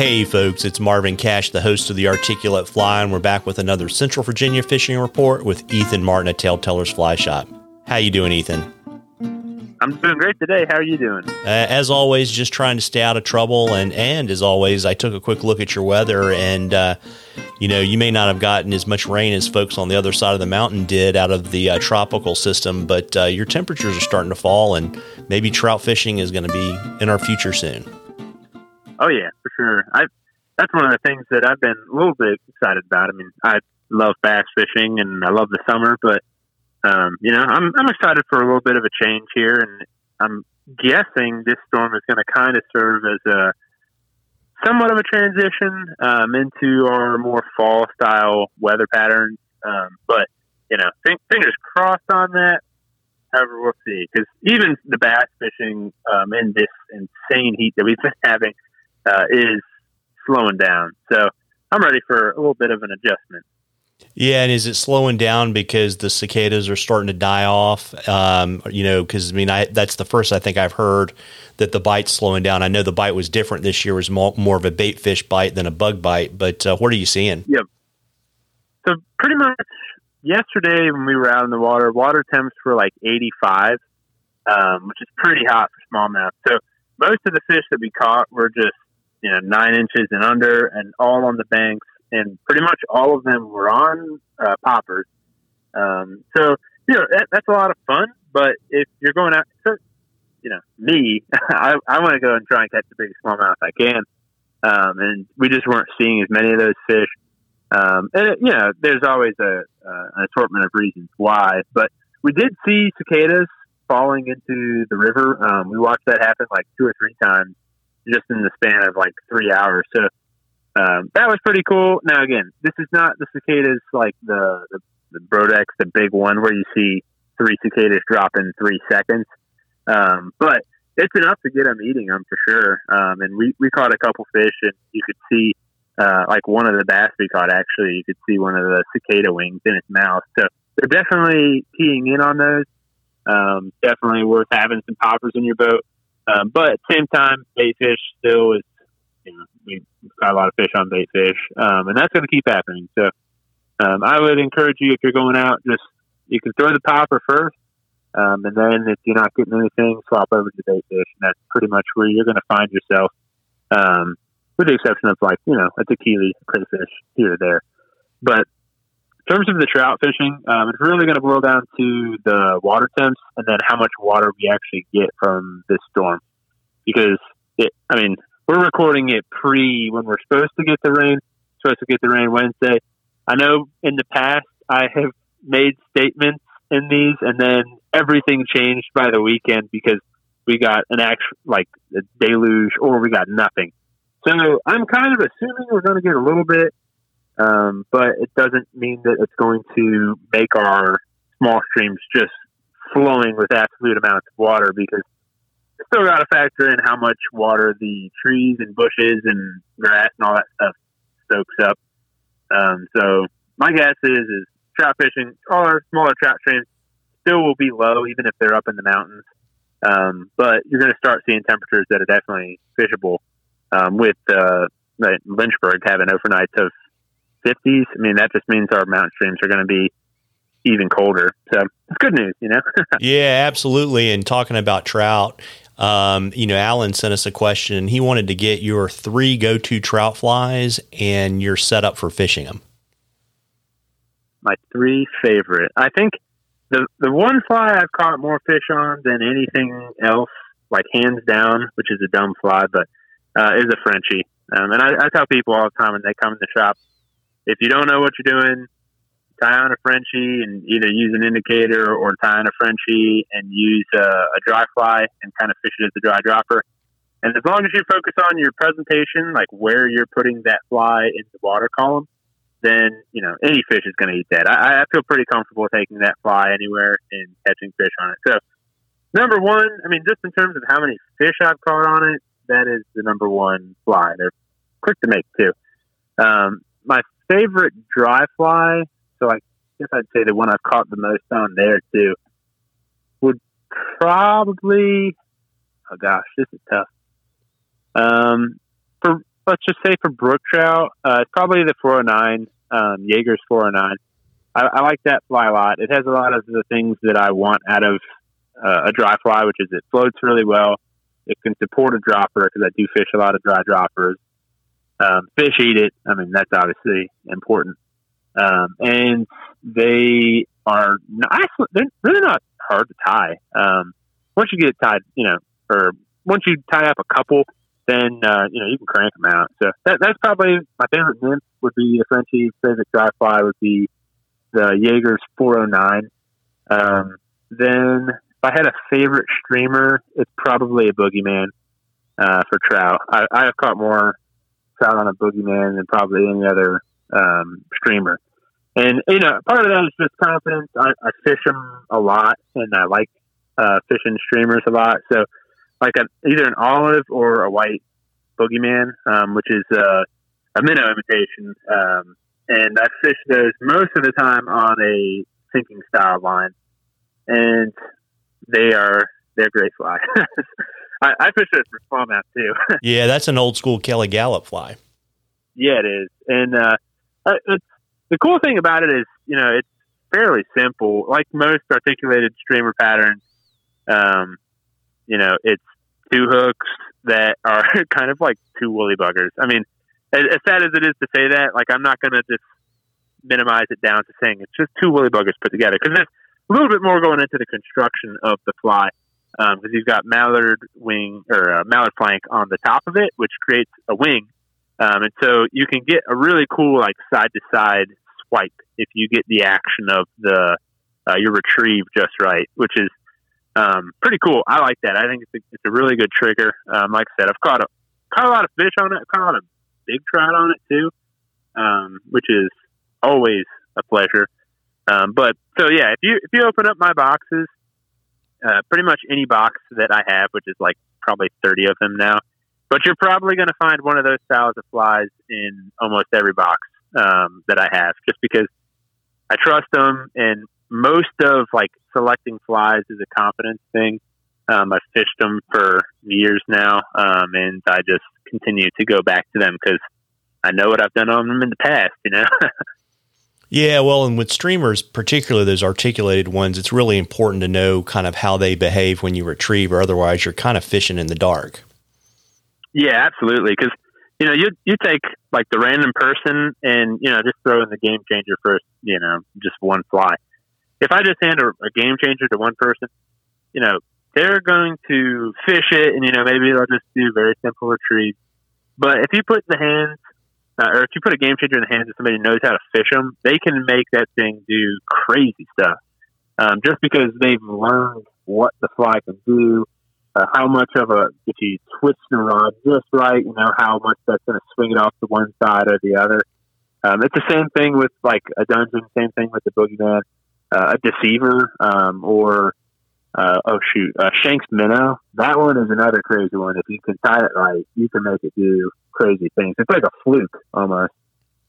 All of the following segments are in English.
Hey folks, it's Marvin Cash, the host of the Articulate Fly, and we're back with another Central Virginia fishing report with Ethan Martin at TaleTellers Fly Shop. How you doing, Ethan? I'm doing great today. How are you doing? Uh, as always, just trying to stay out of trouble, and and as always, I took a quick look at your weather, and uh, you know you may not have gotten as much rain as folks on the other side of the mountain did out of the uh, tropical system, but uh, your temperatures are starting to fall, and maybe trout fishing is going to be in our future soon. Oh yeah, for sure. I that's one of the things that I've been a little bit excited about. I mean, I love bass fishing and I love the summer, but um, you know, I'm I'm excited for a little bit of a change here, and I'm guessing this storm is going to kind of serve as a somewhat of a transition um, into our more fall style weather patterns. Um, but you know, fingers crossed on that. However, we'll see because even the bass fishing um, in this insane heat that we've been having uh, is slowing down. So I'm ready for a little bit of an adjustment. Yeah, and is it slowing down because the cicadas are starting to die off? Um, you know, because I mean, I, that's the first I think I've heard that the bite's slowing down. I know the bite was different this year; it was more, more of a bait fish bite than a bug bite. But uh, what are you seeing? Yep. So pretty much yesterday when we were out in the water, water temps were like 85, um, which is pretty hot for smallmouth. So most of the fish that we caught were just you know nine inches and under, and all on the banks and pretty much all of them were on uh, poppers. Um, so you know that, that's a lot of fun. But if you're going out, so, you know, me, I, I want to go and try and catch the biggest smallmouth I can. Um, and we just weren't seeing as many of those fish. Um, and it, you know, there's always a uh, an assortment of reasons why, but we did see cicadas falling into the river. Um, we watched that happen like two or three times just in the span of like three hours. So um, that was pretty cool. Now, again, this is not the cicadas like the, the, the Brood X, the big one where you see three cicadas drop in three seconds. Um, but it's enough to get them eating them for sure. Um, and we, we caught a couple fish and you could see, uh, like one of the bass we caught actually, you could see one of the cicada wings in its mouth. So they're definitely keying in on those. Um, definitely worth having some poppers in your boat. Um, but at the same time, bait fish still is you know, we've got a lot of fish on bait fish, um, and that's going to keep happening. So um, I would encourage you if you're going out, just you can throw the popper first, um, and then if you're not getting anything, swap over to bait fish, and that's pretty much where you're going to find yourself. Um, with the exception of like you know a tequila crayfish here or there, but in terms of the trout fishing, um, it's really going to boil down to the water temps and then how much water we actually get from this storm. Because it, I mean, we're recording it pre when we're supposed to get the rain. Supposed to get the rain Wednesday. I know in the past I have made statements in these, and then everything changed by the weekend because we got an actual like a deluge or we got nothing. So I'm kind of assuming we're going to get a little bit, um, but it doesn't mean that it's going to make our small streams just flowing with absolute amounts of water because still got to factor in how much water the trees and bushes and grass and all that stuff soaks up. Um, so my guess is is trout fishing, all our smaller trout streams still will be low, even if they're up in the mountains. Um, but you're going to start seeing temperatures that are definitely fishable. Um, with uh, Lynchburg having overnights of 50s, I mean that just means our mountain streams are going to be even colder. So it's good news, you know. yeah, absolutely. And talking about trout, um, you know, Alan sent us a question. He wanted to get your three go-to trout flies and your setup for fishing them. My three favorite. I think the the one fly I've caught more fish on than anything else, like hands down, which is a dumb fly, but uh, is a Frenchie. Um, and I, I tell people all the time when they come in the shop, if you don't know what you're doing, tie on a Frenchie and either use an indicator or tie on a Frenchie and use a, a dry fly and kind of fish it as a dry dropper. And as long as you focus on your presentation, like where you're putting that fly in the water column, then you know any fish is going to eat that. I, I feel pretty comfortable taking that fly anywhere and catching fish on it. So number one, I mean, just in terms of how many fish I've caught on it, that is the number one fly. They're quick to make too. Um, my favorite dry fly so I guess I'd say the one I've caught the most on there too would probably. Oh gosh, this is tough. Um, for let's just say for brook trout, uh, probably the 409, um, Yeager's 409. I, I like that fly a lot. It has a lot of the things that I want out of uh, a dry fly, which is it floats really well. It can support a dropper because I do fish a lot of dry droppers. Um, fish eat it. I mean, that's obviously important. Um, and they are not, they're really not hard to tie. Um, once you get it tied, you know, or once you tie up a couple, then uh, you know you can crank them out. So that, that's probably my favorite nymph would be the Frenchie. Favorite dry fly would be the Yeager's 409. Um, then if I had a favorite streamer, it's probably a boogeyman uh, for trout. I, I have caught more trout on a boogeyman than probably any other um, streamer. And you know, part of that is just confidence. I, I fish them a lot, and I like uh, fishing streamers a lot. So, like a, either an olive or a white boogeyman, um, which is uh, a minnow imitation. Um, and I fish those most of the time on a sinking style line, and they are they're great fly. I, I fish it for smallmouth too. yeah, that's an old school Kelly Galloup fly. Yeah, it is, and uh, it's the cool thing about it is, you know, it's fairly simple. Like most articulated streamer patterns, um, you know, it's two hooks that are kind of like two woolly buggers. I mean, as, as sad as it is to say that, like I'm not going to just minimize it down to saying it's just two woolly buggers put together because there's a little bit more going into the construction of the fly because um, you've got mallard wing or uh, mallard flank on the top of it, which creates a wing. Um, and so you can get a really cool like side to side swipe if you get the action of the uh, your retrieve just right, which is um, pretty cool. I like that. I think it's a, it's a really good trigger. Um, like I said, I've caught a caught a lot of fish on it. I've caught a big trout on it too, um, which is always a pleasure. Um, but so yeah, if you if you open up my boxes, uh, pretty much any box that I have, which is like probably thirty of them now, but you're probably going to find one of those styles of flies in almost every box um, that I have, just because I trust them. And most of like selecting flies is a confidence thing. Um, I've fished them for years now, um, and I just continue to go back to them because I know what I've done on them in the past. You know. Yeah, well, and with streamers, particularly those articulated ones, it's really important to know kind of how they behave when you retrieve, or otherwise you're kind of fishing in the dark. Yeah, absolutely. Because you know, you you take like the random person and you know just throw in the game changer first. You know, just one fly. If I just hand a, a game changer to one person, you know, they're going to fish it, and you know maybe they'll just do very simple retrieve. But if you put the hands, uh, or if you put a game changer in the hands of somebody who knows how to fish them, they can make that thing do crazy stuff. Um, just because they've learned what the fly can do, uh, how much of a if you twist the rod just right, you know how much that's going to swing it off to one side or the other. Um, it's the same thing with like a dungeon, same thing with the boogeyman, uh, a deceiver, um, or uh, oh shoot, uh, Shanks minnow. That one is another crazy one. If you can tie it right, you can make it do crazy things. It's like a fluke almost.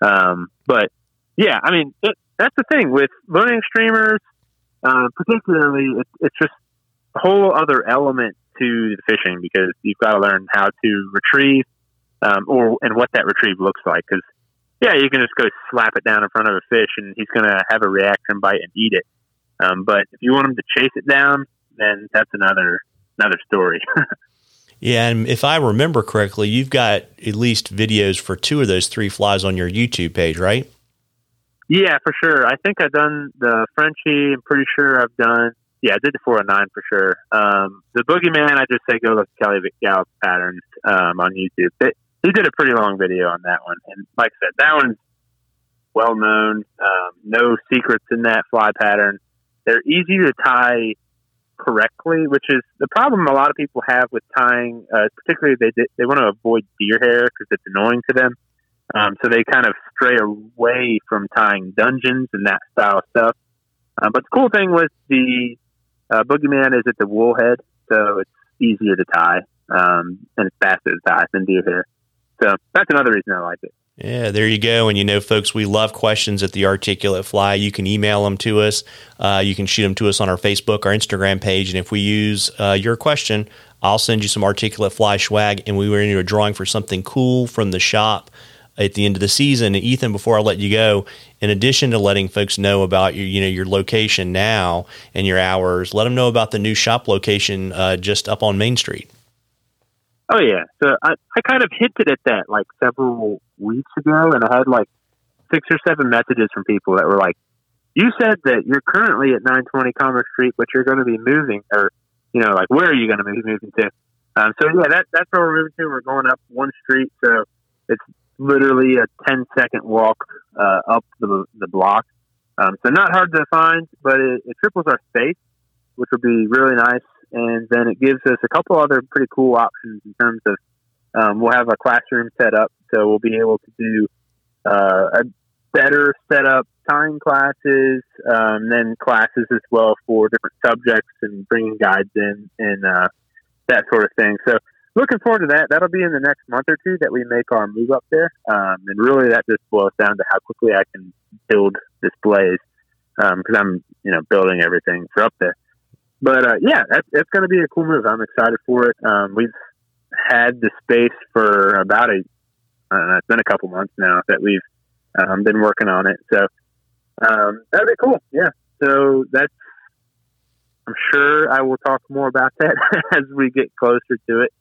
Um, but yeah, I mean, it, that's the thing with learning streamers, uh, particularly, it, it's just a whole other element to the fishing because you've got to learn how to retrieve um, or and what that retrieve looks like. Because yeah, you can just go slap it down in front of a fish and he's going to have a reaction bite and eat it. Um, but if you want them to chase it down, then that's another another story. yeah, and if I remember correctly, you've got at least videos for two of those three flies on your YouTube page, right? Yeah, for sure. I think I've done the Frenchie. I'm pretty sure I've done yeah, I did the 409 for sure. Um, the Boogeyman, I just say go look at Kelly Galloup patterns um, on YouTube. They, he did a pretty long video on that one, and like I said, that one's well known. Um, no secrets in that fly pattern. They're easy to tie correctly, which is the problem a lot of people have with tying. Uh, particularly, they they want to avoid deer hair because it's annoying to them. Um, so they kind of stray away from tying dungeons and that style of stuff. Uh, but the cool thing with the uh, Boogeyman is at the wool head, so it's easier to tie um, and it's faster to tie than deer hair. So that's another reason I like it. Yeah, there you go. And you know, folks, we love questions at the Articulate Fly. You can email them to us. Uh, you can shoot them to us on our Facebook or Instagram page. And if we use uh, your question, I'll send you some articulate fly swag, and we were into a drawing for something cool from the shop at the end of the season. And Ethan, before I let you go, in addition to letting folks know about your, you know, your location now and your hours, let them know about the new shop location uh, just up on Main Street. Oh yeah, so I, I kind of hinted at that like several weeks ago, and I had like six or seven messages from people that were like, "You said that you're currently at 920 Commerce Street, but you're going to be moving, or you know, like where are you going to be moving to?" Um, so yeah, that, that's where we're moving to. We're going up one street, so it's literally a 10 second walk uh, up the, the block. Um, so not hard to find, but it, it triples our space, which would be really nice. And then it gives us a couple other pretty cool options in terms of um, we'll have a classroom set up, so we'll be able to do uh, a better set up time classes, um, then classes as well for different subjects and bringing guides in and uh, that sort of thing. So looking forward to that. That'll be in the next month or two that we make our move up there. Um, and really, that just boils down to how quickly I can build displays because um, I'm, you know, building everything for up there. But uh, yeah, that's, going to be a cool move. I'm excited for it. Um, we've had the space for about a, know, it's been a couple months now that we've um, been working on it. So um, that'd be cool. Yeah. So that's I'm sure I will talk more about that as we get closer to it.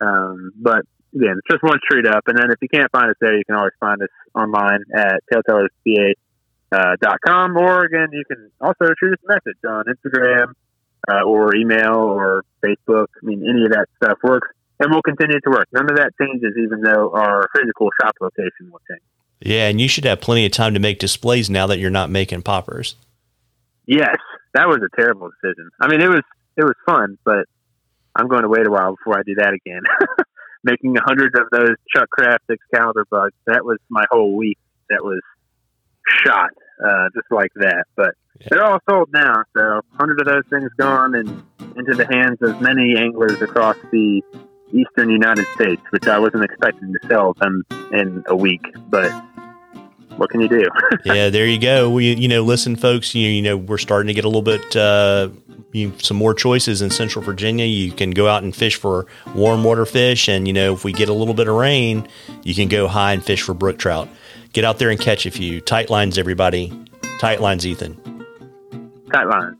Um, but again, it's just one street up. And then if you can't find us there, you can always find us online at tailtellerspa.com. Uh, or again, you can also shoot us a message on Instagram uh, or email or Facebook. I mean, any of that stuff works, and we'll continue to work. None of that changes, even though our physical shop location will change. Yeah, and you should have plenty of time to make displays now that you're not making poppers. Yes, that was a terrible decision. I mean, it was it was fun, but I'm going to wait a while before I do that again. Making hundreds of those Chuck Kraft Excalibur bugs, that was my whole week. That was shot uh, just like that. But yeah. they're all sold now, so hundred of those things gone and into the hands of many anglers across the eastern United States, which I wasn't expecting to sell them in a week, but what can you do? yeah, there you go. We, you know, listen, folks. You, you know, we're starting to get a little bit uh, you, some more choices in Central Virginia. You can go out and fish for warm water fish, and you know, if we get a little bit of rain, you can go high and fish for brook trout. Get out there and catch a few tight lines, everybody. Tight lines, Ethan. Tight lines.